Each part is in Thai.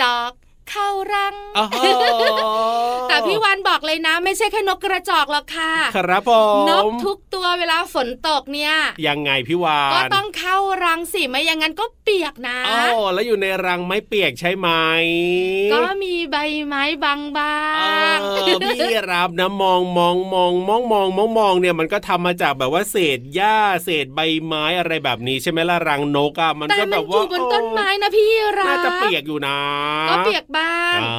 จอก เข้ารังอ๋อแต่ พี่วันบอกเลยนะ ไม่ใช่แค่นกกระจอกหรอกค่ะ ครับผมนกทุกตัวเวลาฝนตกเนี่ย ยังไงพี่วานก็ต้องเข้ารังสิไม่อย่างนั้นก็เปียกนะอ๋อแล้วอยู่ในรังไม่เปียกใช่ไหมก็มีใบไม้บางบาเองอพี่รับนะมองมองมองมองมองมองมองเนี่ยมันก็ทำมาจากแบบว่าเศษหญ้าเศษใบไม้อะไรแบบนี้ใช่ไหมล่ะรังนกอะมันแต่ก็มัแบนบอว่ายู่บนต้นไม้นะพี่รัน่าบจะเปียกอยู่นะ ก็เปียกบ้างอ่า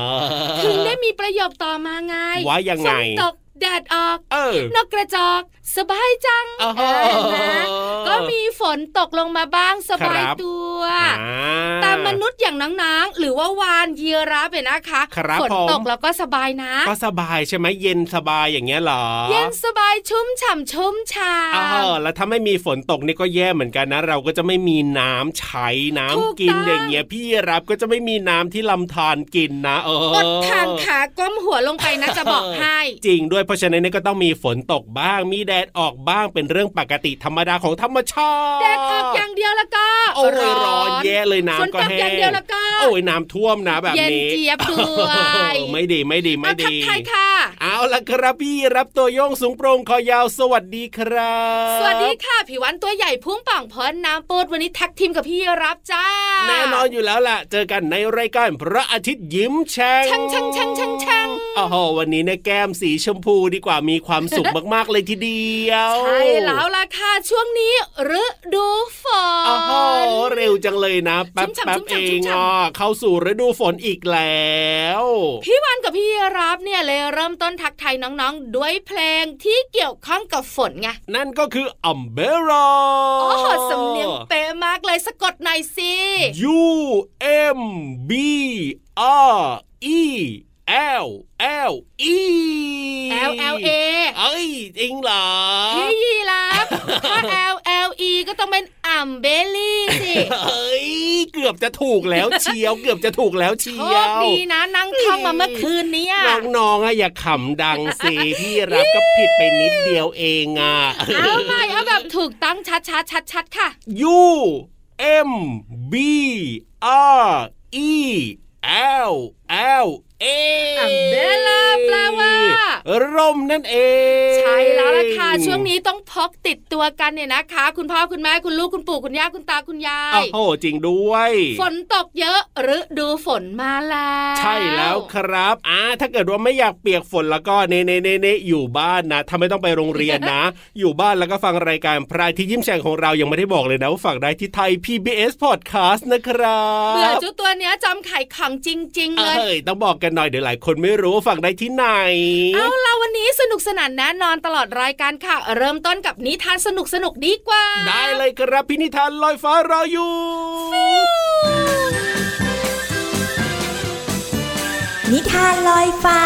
ถึงได้มีประโยคต่อมาไง ว่ายังไงฝนตกแดดออกเออนกกระจอก สบายจังโอ้โหเออนะก็มีฝนตกลงมาบ้างสบายครับตัวอ่าแต่มนุษย์อย่างน้องๆหรือว่าวานยีราฟเนี่ยนะคะครับฝนผมตกแล้วก็สบายนะ ก็สบายใช่ไหมเย็นสบายอย่างเงี้ยเหรอ เย็นสบายชุ่มฉ่ำชุ่มชาอ๋อแล้วถ้าไม่มีฝนตกนี่ก็แย่เหมือนกันนะ เราก็จะไม่มีน้ำใช้น้ำถูกกินต้องอย่างเงี้ยพี่รับก็จะไม่มีน้ำที่ลำธารกินนะเอออดทางขาก้มหัวลงไปนะจะบอกให้จริงด้วยเพราะฉะนั้นเนี่ยก็ต้องมีฝนตกบ้างมีแดดออกบ้างเป็นเรื่องปกติธรรมดาของธรรมชาติแดดออกอย่างเดียวแล้วก็โอ้ยร้อนแย่เลยฝนน้ำก็ตกแห้อย่างเดียวแล้วก็โอ้ยน้ำท่วมนะแบบเย็นนี้เจี๊ยบด้วยไม่ดีไม่ดีไม่เอาทักดีทายค่ะ เอาละครับพี่รับตัวโยงสูงโปร่งคอยาวสวัสดีครับ สวัสดีค่ะผิววันตัวใหญ่พุ่งป่องพอนน้ำปูดวันนี้แท็กทีมกับพี่รับจ้า แน่นอนอยู่แล้วล่ะ เจอกันในรายการพระอาทิตย์ยิ้มแฉ่งช่างช่างช่างช่างช่างโอ้โหวันนี้เนี่ยแก้มสีชมพูดีกว่ามีความสุขมากๆเลยทีเดียวใช่แล้วล่ะค่ะช่วงนี้ฤดูฝนโอ้โหเร็วจังเลยนะแป๊บชุ่มฉ่ำแป๊บชุ่มเอฉ่ำชุ่งมฉ่ำอะเข้าสู่ฤดูฝนอีกแล้ว พี่วันกับพี่รับเนี่ยเลยเริ่มต้นทักทายน้องๆ ด้วยเพลงที่เกี่ยวข้องกับฝนไง นั่นก็คืออัมเบรโอ้โหสำเนียงเป๊ะมากเลยสะกดหน่อยสิ U M B R E L L E L L A เอ้ยจริงเหรอพี่ยีรับถ้า L L E ก็ต้องเป็นอัมเบลี่สิเฮ้ยเกือบจะถูกแล้วเชียว เกือบจะถูกแล้วเชีโชยควดีนะนั่งท่องมาเมื่อคืนเนี้ยน้องๆอะอย่าขำดังสิพี่รับก็ผิดไปนิดเดียวเองอะเอาใหม่เอาแบบถูกต้องชัดชัดชัดชัดๆค่ะ U M B R E L L เออัมเบล่าแปลว่าร่มนั่นเองใช่แล้วล่ะค่ะช่วงนี้ต้องพกติดตัวกันเนี่ยนะคะ คุณพ่อคุณแม่คุณลูกคุณปู่คุณย่าคุณตาคุณยายโอ้โหจริงด้วย ฝนตกเยอะฤดูฝนมาแล้วใช่แล้วครับอ่าถ้าเกิดว่าไม่อยากเปียกฝนแล้วก็เนเนเนเนอยู่บ้านนะถ้าไม่ต้องไปโรงเรียนนะ อยู่บ้านแล้วก็ฟังรายการพระอาที่ยิ้มแฉ่งของเรายังไม่ได้บอกเลยนะว่าฟังได้ที่ไทย PBS Podcast นะครับเบื่อเจ้าตัวเนี้ยจำไข่ของจริง ๆ เลยเอ้ยต้องบอกกันหน่อยเดี๋ยวหลายคนไม่รู้ว่าฟังได้ที่ไหน เอาล่ะวันนี้สนุกสนานแน่นอนตลอดรายการค่ะ เริ่มต้นกับนิทานสนุกสนุกๆดีกว่า ได้เลยครับพินิธานลอยฟ้ารออยู่ นิทานลอยฟ้า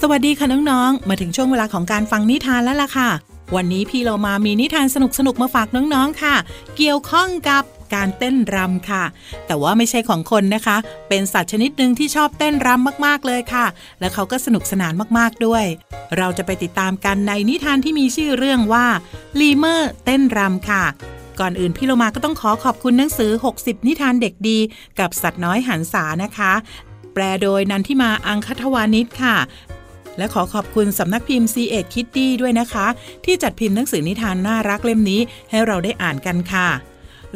สวัสดีค่ะน้องๆ มาถึงช่วงเวลาของการฟังนิทานแล้วล่ะค่ะ วันนี้พี่เรามามีนิทานสนุกๆมาฝากน้องๆค่ะ เกี่ยวข้องกับการเต้นรำค่ะ แต่ว่าไม่ใช่ของคนนะคะ เป็นสัตว์ชนิดหนึ่งที่ชอบเต้นรำมากๆเลยค่ะ และเขาก็สนุกสนานมากๆด้วย เราจะไปติดตามกันในนิทานที่มีชื่อเรื่องว่าลีเมอร์เต้นรำค่ะ ก่อนอื่นพี่โลมาก็ต้องขอขอบคุณหนังสือ 60 นิทานเด็กดี กับสัตว์น้อยหันษานะคะ แปลโดยนันทิมาอังคทวานิชค่ะ และขอขอบคุณสำนักพิมพ์ c ีเอ็ดคิตตี้ด้วยนะคะ ที่จัดพิมพ์หนังสือนิทานน่ารักเล่มนี้ให้เราได้อ่านกันค่ะ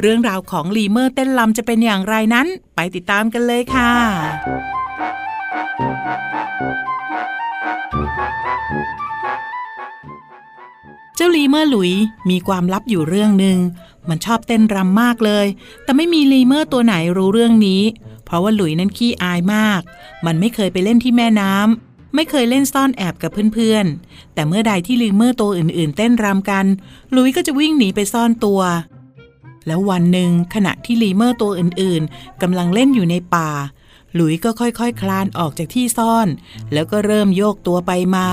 เรื่องราวของลีเมอร์เต้นรำจะเป็นอย่างไรนั้น ไปติดตามกันเลยค่ะ เจ้าลีเมอร์หลุยมีความลับอยู่เรื่องหนึ่งมันชอบเต้นรำมากเลย แต่ไม่มีลีเมอร์ตัวไหนรู้เรื่องนี้ เพราะว่าหลุยนั้นขี้อายมาก มันไม่เคยไปเล่นที่แม่น้ำ ไม่เคยเล่นซ่อนแอบกับเพื่อนๆ แต่เมื่อใดที่ลีเมอร์ตัวอื่นๆ เต้นรำกัน ลุยก็จะวิ่งหนีไปซ่อนตัว แล้ววันหนึ่งขณะที่ลีเมอร์ตัวอื่นๆกำลังเล่นอยู่ในป่า หลุยก็ค่อยๆคคลานออกจากที่ซ่อน แล้วก็เริ่มโยกตัวไปมา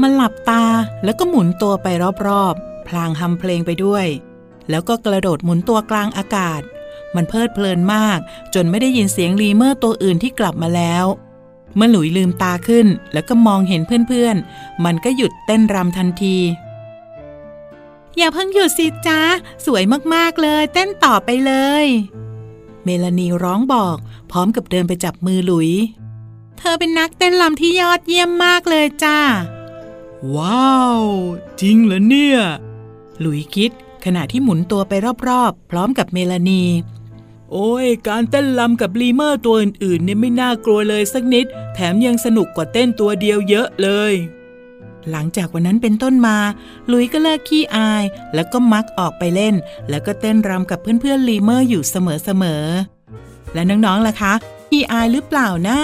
มันหลับตาแล้วก็หมุนตัวไปรอบๆ พลางฮัมเพลงไปด้วย แล้วก็กระโดดหมุนตัวกลางอากาศ มันเพลิดเพลินมาก จนไม่ได้ยินเสียงลีเมอร์ตัวอื่นที่กลับมาแล้ว เมื่อหลุยลืมตาขึ้น แล้วก็มองเห็นเพื่อนๆ มันก็หยุดเต้นรำทันที อย่าเพิ่งหยุดสิจ้าสวยมากๆเลย เต้นต่อไปเลย เมลานีร้องบอก พร้อมกับเดินไปจับมือหลุย เธอเป็นนักเต้นรำที่ยอดเยี่ยมมากเลยจ้า ว้าว จริงเหรอเนี่ย หลุยคิดขณะที่หมุนตัวไปรอบๆ พร้อมกับเมลานี โอ้ย การเต้นรำกับลีเมอร์ตัวอื่นๆเนี่ยไม่น่ากลัวเลยสักนิด แถมยังสนุกกว่าเต้นตัวเดียวเยอะเลย หลังจากวันนั้นเป็นต้นมา ลุยก็เลิกขี้อาย แล้วก็มักออกไปเล่น แล้วก็เต้นรำกับเพื่อนๆลีเมอร์อยู่เสมอๆ และน้องๆล่ะคะขี้อายหรือเปล่านะ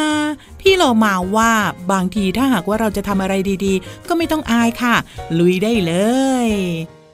พี่เรามาว่าบางทีถ้าหากว่าเราจะทำอะไรดีๆ ก็ไม่ต้องอายค่ะ ลุยได้เลย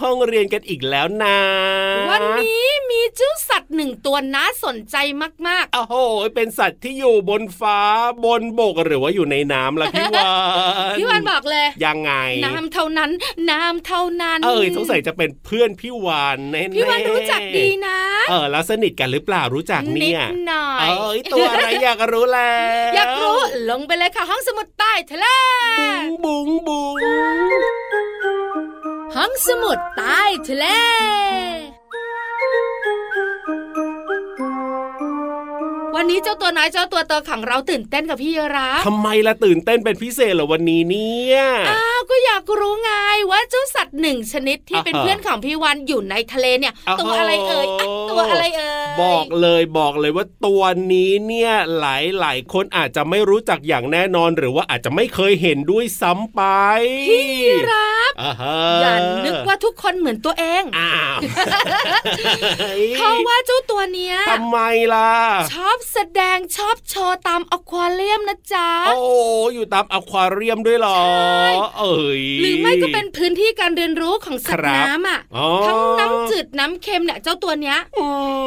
ห้องเรียนกันอีกแล้วนะ วันนี้มีเจ้าสัตว์หนึ่งตัวน่าสนใจมากโอ้โหเป็นสัตว์ที่อยู่บนฟ้าบนบกหรือว่าอยู่ในน้ำล่ะพี่วานๆพี่วันบอกเลย ยังไง น้ำเท่านั้น น้ำเท่านั้น เอ้ยสงสัยจะเป็นเพื่อนพี่วานแน่ๆพี่วันรู้จักดีนะ เออแล้วสนิทกันหรือเปล่ารู้จักนิเนี่ดยหน่อย เอ้ยตัวอะไรอยากรู้แล้วอยากรู้ลงไปเลยค่ะห้องสมุดใต้ทะเลบุ้งบุ้งบุ้ง ห้องสมุดใต้ทะเล วันนี้เจ้าตัวน้อยเจ้าตัวโตของเราตื่นเต้นกับพี่รับทำไมล่ะตื่นเต้นเป็นพิเศษเหรอวันนี้เนี่ยอ้าวก็อยากรู้ไงว่าเจ้าสัตว์หนึ่งชนิดที่เป็นอ่าฮะเพื่อนของพี่วันอยู่ในทะเลเนี่ยอ้าวตัวอะไรเอ่ยอะตัวอะไรเอ่ยบอกเลยบอกเลยว่าตัวนี้เนี่ยหลายหลายคนอาจจะไม่รู้จักอย่างแน่นอนหรือว่าอาจจะไม่เคยเห็นด้วยซ้ำไปพี่รับอ่าฮะอย่านึกว่าทุกคนเหมือนตัวเองอ้าวเพราะว่าเจ้าตัวเนี้ยทำไมล่ะชอบแสดงชอบโชว์ตามอควาเรียมนะจ๊ะ โอ้อยู่ตามอควาเรียมด้วยเหรอ เอ้ยหรือไม่ก็เป็นพื้นที่การเรียนรู้ของสัตว์ครับน้ำอะอ๋อทั้งน้ำจืดน้ำเค็มเนี่ยเจ้าตัวเนี้ย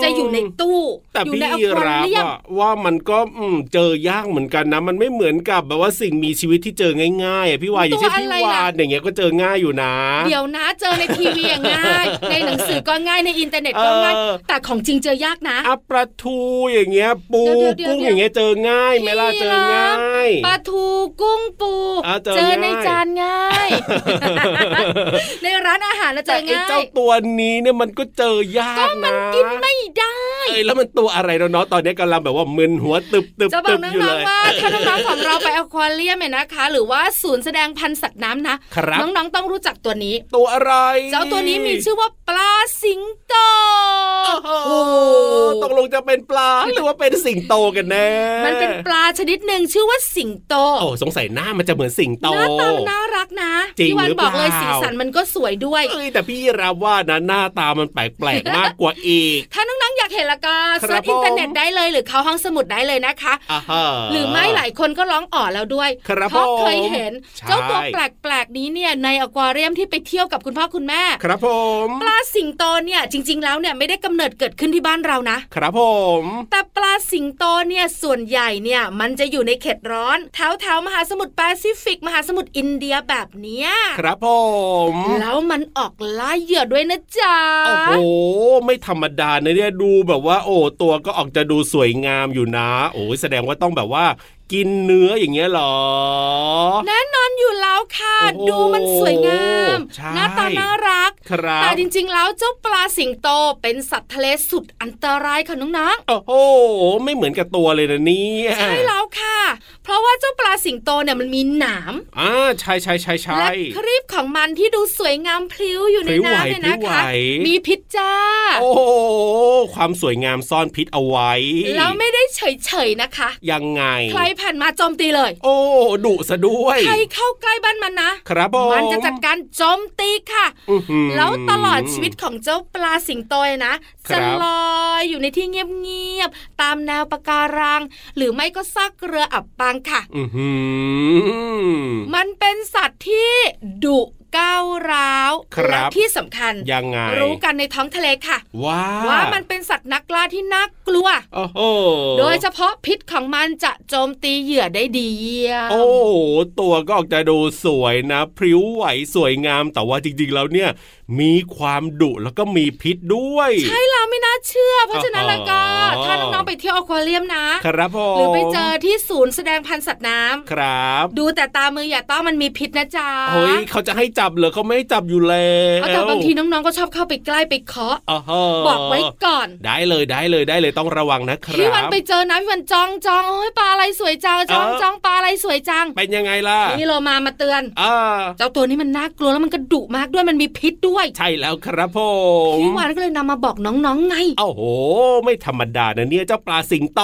จะอยู่ในตู้แต่อยู่พี่ในอควารับเรียมว่าว่ามันก็อืมเจอยากเหมือนกันนะ มันไม่เหมือนกับแบบว่าสิ่งมีชีวิตที่เจอง่ายๆอะพี่วานอย่างเช่นพี่วานอย่างเงี้ยก็เจอง่ายอยู่นะ เดี๋ยวนะเจอในทีวีอะง่าย ในหนังสือก็ง่ายในอินเทอร์เน็ตก็ง่ายเออแต่ของจริงเจอยากนะอัปลาทูอย่างเงี้ยปูเดี๋ยวๆๆกุ้งอย่างเงี้ยเจอง่ายไหมล่ะพี่เจอง่ายปลาทูกุ้งปูอะเจอเจอในง่ายจานง่าย ในร้านอาหารแล้วเจแต่อไอ้ง่ายเจ้าตัวนี้เนี่ยมันก็เจอยากก็มันนะกินไม่ได้ เอ้ยแล้วมันตัวอะไรเนาะตอนนี้กำลังแบบว่ามึนหัวตึบตึบจะบอตึกบน้อยู่เลองยๆว่าถ้าน้องๆของเราไปอควาเรียมเนี่ยนะคะ หรือว่าศูนย์แสดงพันธุ์สัตว์น้ำนะครับน้องๆต้องรู้จักตัวนี้ ตัวอะไร เจ้าตัวนี้มีชื่อว่าปลาสิงโตโอ้โหตกลงจะเป็นปลาหรือว่าเป็นสิงโตกันแน่มันเป็นปลาชนิดหนึ่งชื่อว่าสิงโตโอ้สงสัยหน้ามันจะเหมือนสิงโตหน้าตามันน่ารักนะจริงพี่วันหรือบอกเลยเปล่าสีสันมันก็สวยด้วยเอ้ยแต่พี่รับว่านะหน้าตามันแปลกๆมากกว่าอีก ถ้าน้องๆอยากเห็นแล้วก็ครัเซิร์บชอินเทอร์เน็ตผมได้เลยหรือเข้าห้องสมุดได้เลยนะคะอ่าฮะหรือไม่หลายคนก็ร้องอ๋อแล้วด้วยครับเพราะผมเคยเห็นใช่เจ้าตัวแปลกๆนี้เนี่ยในอควาเรียมที่ไปเที่ยวกับคุณพ่อคุณแม่ ครับผมปลาสิงโตเนี่ยจริง ๆ แล้วเนี่ยไม่ได้กำเนิดเกิดขึ้นที่บ้านเรานะ ครับผม แต่ปลาสิงโตเนี่ยส่วนใหญ่เนี่ยมันจะอยู่ในเขตร้อนแถวแถวๆมหาสมุทรแปซิฟิก มหาสมุทรอินเดียแบบเนี้ยครับผมแล้วมันออกล่าเหยื่อด้วยนะจ๊ะโอ้โหไม่ธรรมดานะเนี่ยดูแบบว่าโอ้ตัวก็ออกจะดูสวยงามอยู่นะ โอ้ยแสดงว่าต้องแบบว่า กินเนื้ออย่างเงี้ยเหรอ แน่นอนอยู่แล้วค่ะโอ้โหดูมันสวยงามใช่หน้าตาน่ารักครับแต่จริงๆแล้วเจ้าปลาสิงโตเป็นสัตว์ทะเลสุดอันตรายค่ะน้องโอ้โหไม่เหมือนกับตัวเลยนะเนี่ยๆใช่แล้วค่ะ เพราะว่าเจ้าปลาสิงโตเนี่ยมันมีหนามอ่าใช่ใช่ใช่ใช่และครีบของมันที่ดูสวยงามพลิ้วอยู่ในพลิ้วไหวน้ำเนี่ยนะพลิ้วไหวคะมีพิษจ้า โอ้โหความสวยงามซ่อนพิษเอาไว้แล้วไม่ได้เฉยๆนะคะ ยังไงใครผ่านมาโจมตีเลย โอ้ดุซะด้วยใครเข้าใกล้บ้านมันนะครับผมมันจะจัดการโจมตีค่ะอื้อหือแล้วตลอดชีวิตของเจ้าปลาสิงโตเนี่ยนะครัจะบลอยอยู่ในที่เงียบๆตามแนวปะการัง หรือไม่ก็ซากเรืออับปางค่ะอือหือมันเป็นสัตว์ที่ดุก้าวร้าวครับและที่สำคัญยังไงรู้กันในท้องทะเลค่ะว้าว่ามันเป็นสัตว์นักล่าที่น่ากลัวโอ้โหโดยเฉพาะพิษของมันจะโจมตีเหยื่อได้ดีเยี่ยมโอ้โหตัวก็ออกจะดูสวยนะ พริ้วไหวสวยงามแต่ว่าจริงๆแล้วเนี่ย มีความดุแล้วก็มีพิษด้วย ใช่แล้วไม่น่าเชื่อ เพราะฉะนั้นแล้วก็อ๋อถ้าน้องๆไปเที่ยวอควาเรียมนะ ครับผมหรือไปเจอที่ศูนย์แสดงพันธุ์สัตว์น้ำครับ ดูแต่ตามืออย่าต้องมันมีพิษนะจ๊ะเฮ้ยเขาจะให้จับเหรอเขาไม่ให้จับอยู่แล้วเอาแต่บางทีน้องๆก็ชอบเข้าไปใกล้ไปเคาะอ๋อฮะบอกไว้ก่อน ได้เลยได้เลยได้เลยต้องระวังนะครับพี่วันไปเจอนะพี่วันจ้องจ้องโอ้ยปลาอะไรสวยจังจ้องเออจ้องปลาอะไรสวยจัง เป็นยังไงล่ะนี่โลมามาเตือนอ่าเจ้าตัวนี้มันน่ากลัวแล้วมันก็ดุมากด้วยมันมีพิษด้วยใช่แล้วครับผมพี่วันก็เลยนำมาบอกน้องๆไงโอ้โห ไม่ธรรมดานะเนี่ยเจ้าปลาสิงโต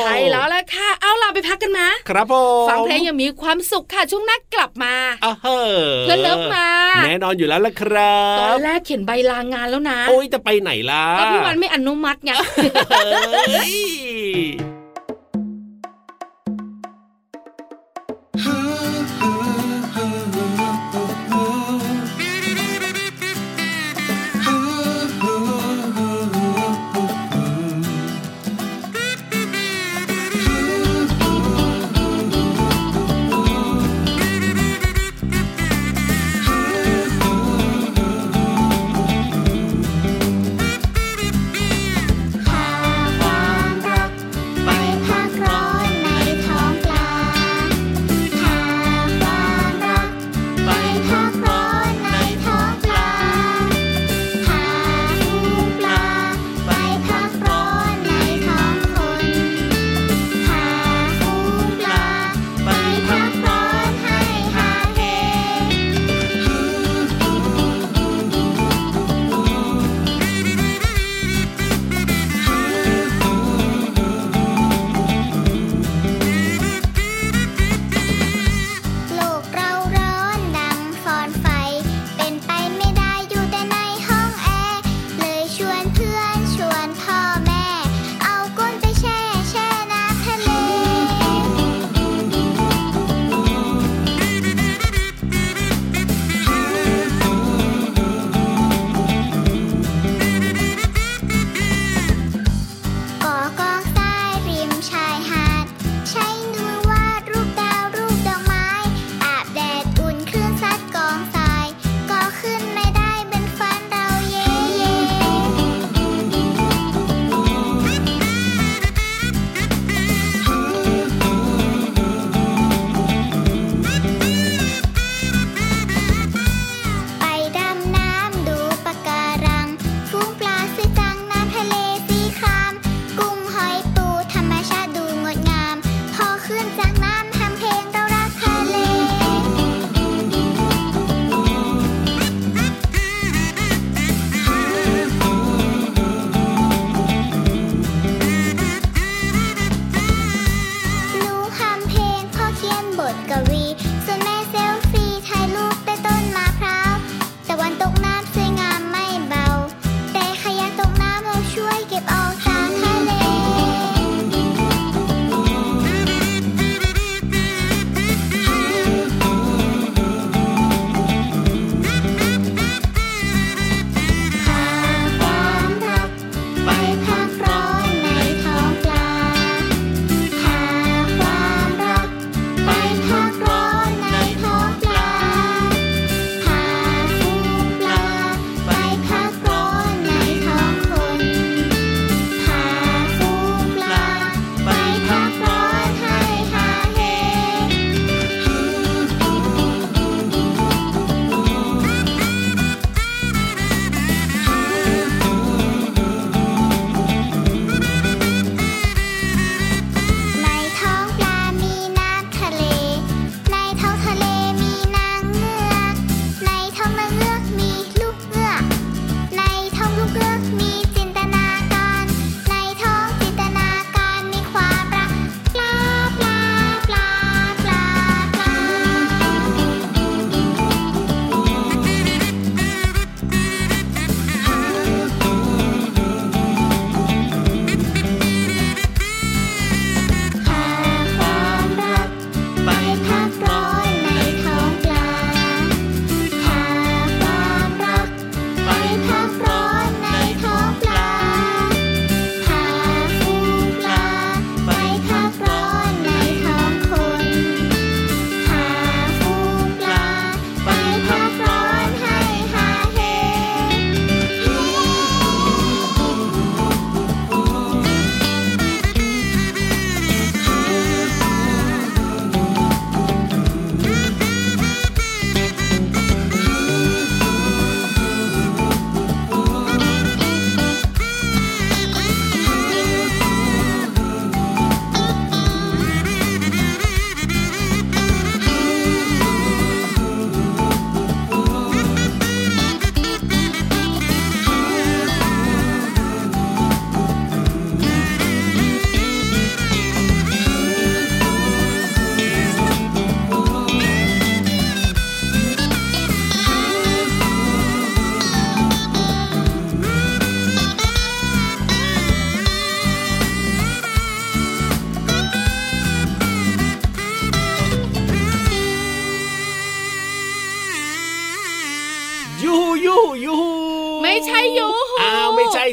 ใช่แล้วล่ะค่ะ เอาล่ะไปพักกันมาครับผมฟังเพลงยังมีความสุขค่ะช่วงหน้ากลับมาอ่าเฮ้อเพื่อนเลิฟมา แน่นอนอยู่แล้วล่ะครัตอบนแรกเขียนใบลางานแล้วนะ โอ้ยจะไปไหนล่ะก็พี่วันไม่อนุมัติไง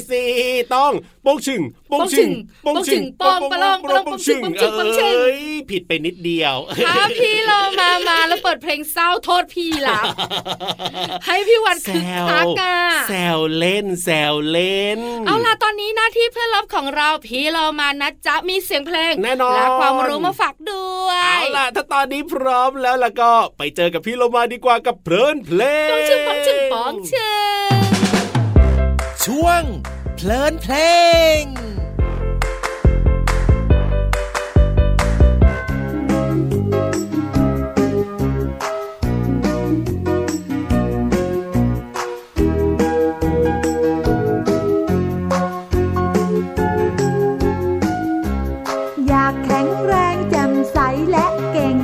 สิต้องโป้งชึงโป้งชึงโป้งชึงโป้งปะลองปะลองโป้งชึงโป้งชึงโป้งชึงเอ้ยผิดไปนิดเดียวถ้าพี่เรามามาแล้วเปิดเพลงเศร้าโทษพี่ล่ะให้พี่วันแซคึกวคักอะแซวเล่นแซวเล่น เอาล่ะตอนนี้หน้าที่เพื่อนรับของเราพี่เรามานะจ๊ะมีเสียงเพลงแน่นอนและความรู้มาฝากด้วยเอาล่ะถ้าตอนนี้พร้อมแล้วล่ะก็ไปเจอกับพี่โลมาดีกว่ากับเพลินเพลงปองชึงปองชึงปองชึง ช่วง เพลินเพลงอยากแข็งแรงแจ่มใสและเก่ง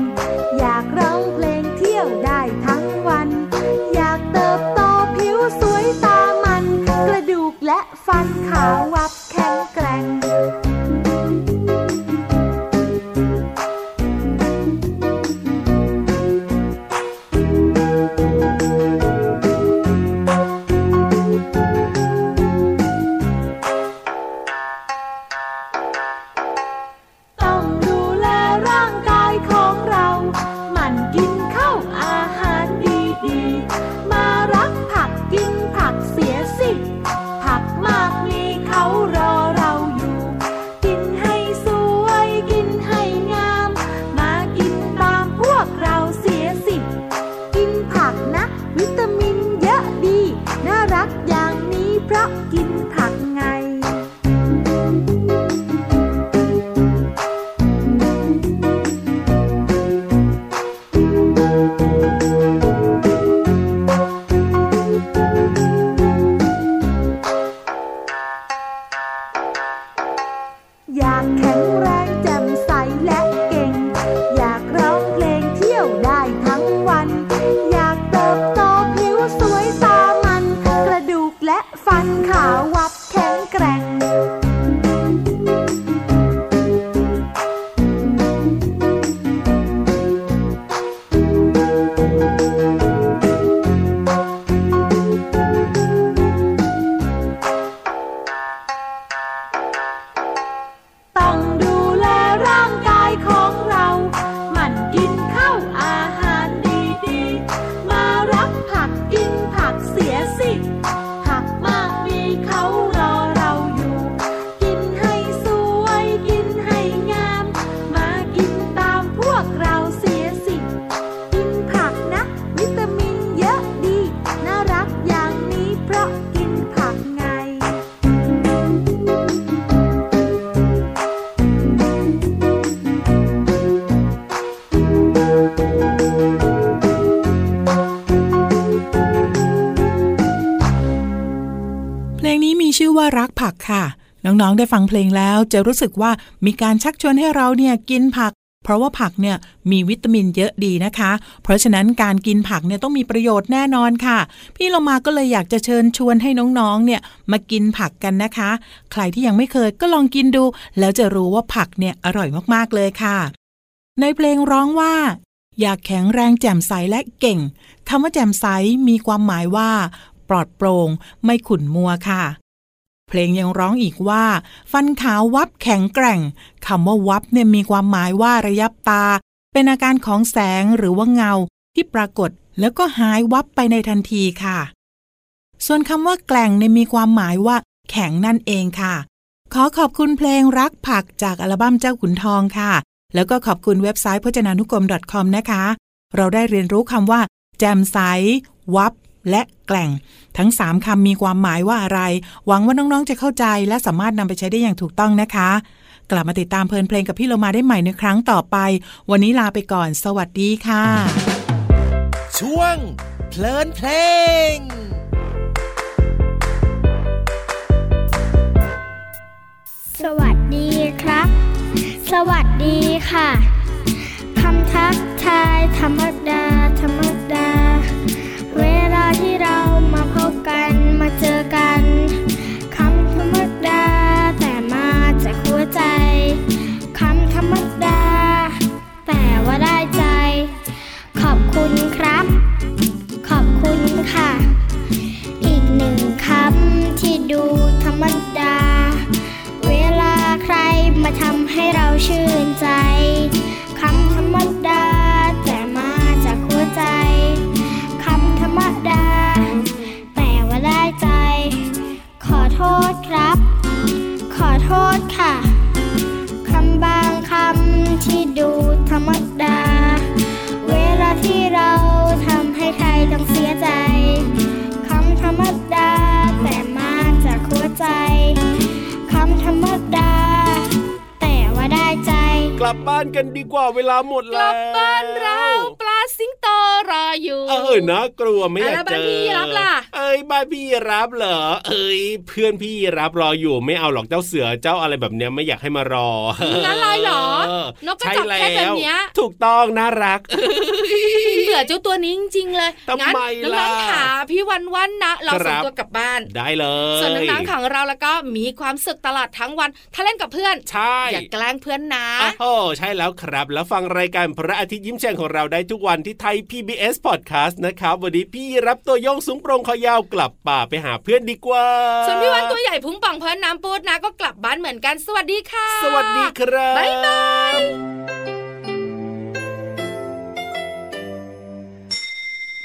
ได้ฟังเพลงแล้วจะรู้สึกว่ามีการชักชวนให้เราเนี่ยกินผัก เพราะว่าผักเนี่ยมีวิตามินเยอะดีนะคะ เพราะฉะนั้นการกินผักเนี่ยต้องมีประโยชน์แน่นอนค่ะ พี่เรามาก็เลยอยากจะเชิญชวนให้น้องๆ เนี่ยมากินผักกันนะคะ ใครที่ยังไม่เคยก็ลองกินดู แล้วจะรู้ว่าผักเนี่ยอร่อยมากๆเลยค่ะ ในเพลงร้องว่า อยากแข็งแรงแจ่มใสและเก่งคำว่าแจ่มใสมีความหมายว่า ปลอดโปร่งไม่ขุ่นมัวค่ะ เพลงยังร้องอีกว่า ฟันขาววับแข็งแกร่งคำว่าวับเนี่ยมีความหมายว่าระยับตา เป็นอาการของแสงหรือว่าเงาที่ปรากฏแล้วก็หายวับไปในทันทีค่ะ ส่วนคำว่าแกล่งเนี่ยมีความหมายว่า แข็งนั่นเองค่ะ ขอขอบคุณเพลงรักผักจากอัลบั้มเจ้าขุนทองค่ะ แล้วก็ขอบคุณเว็บไซต์พจนานุกรม .com นะคะ เราได้เรียนรู้คำว่า แจ่มใส วับ และแกล่ง ทั้ง 3คำมีความหมายว่าอะไร หวังว่าน้อง ๆ จะเข้าใจ และสามารถนำไปใช้ได้อย่างถูกต้องนะคะ กลับมาติดตามเพลินเพลงกับพี่เรามาได้ใหม่ในครั้งต่อไป วันนี้ลาไปก่อน สวัสดีค่ะ ช่วง เพลินเพลงสวัสดีครับ สวัสดีค่ะ คำทักทายธรรมดา ธรรมดา ค่ะ อีกหนึ่งคำที่ดูธรรมดา เวลาใครมาทำให้เราชื่นใจ บบ้านกันดีกว่าเวลาหมดกแล้วลับบ้านเราปลาสิงโตรออยู่ เออน่ากลัวไม่อยากแล้วเจบ้านอพี่รับล่ะเอ้ยบ้านพี่รับเหรอเอ้ยเพื่อนพี่รับรออยู่ไม่เอาหรอกเจ้าเสือเจ้าอะไรแบบเนี้ยไม่อยากให้มารองั้นเลยเหรอเนกกระจอกแค่แบบเนี้ยใช่แล้วถูกต้องน่ารัก เบื่อเจ้าตัวนี้จริงๆเลยทำงั้นไมล่ะน้องๆขาพี่วันวันนะ เราครัส่งบตัวกลับบ้านได้เลย ส่วนน้องๆของเราแล้วก็มีความสุขตลอดทั้งวัน ถ้าเล่นกับเพื่อนใช่อย่าแกล้งเพื่อนนะโอ้โหใช่แล้วครับ แล้วฟังรายการพระอาทิตย์ยิ้มแฉ่งของเราได้ทุกวันที่ไทย PBS Podcast นะครับวันนี้พี่รับตัวโยงสูงโปรงคอยาวกลับป่าไปหาเพื่อนดีกว่าส่วนพี่วันตัวใหญ่พุงป่องเพิ่นน้ำปูดนะก็กลับบ้านเหมือนกันสวัสดีค่ะ สวัสดีครับบ๊ายบาย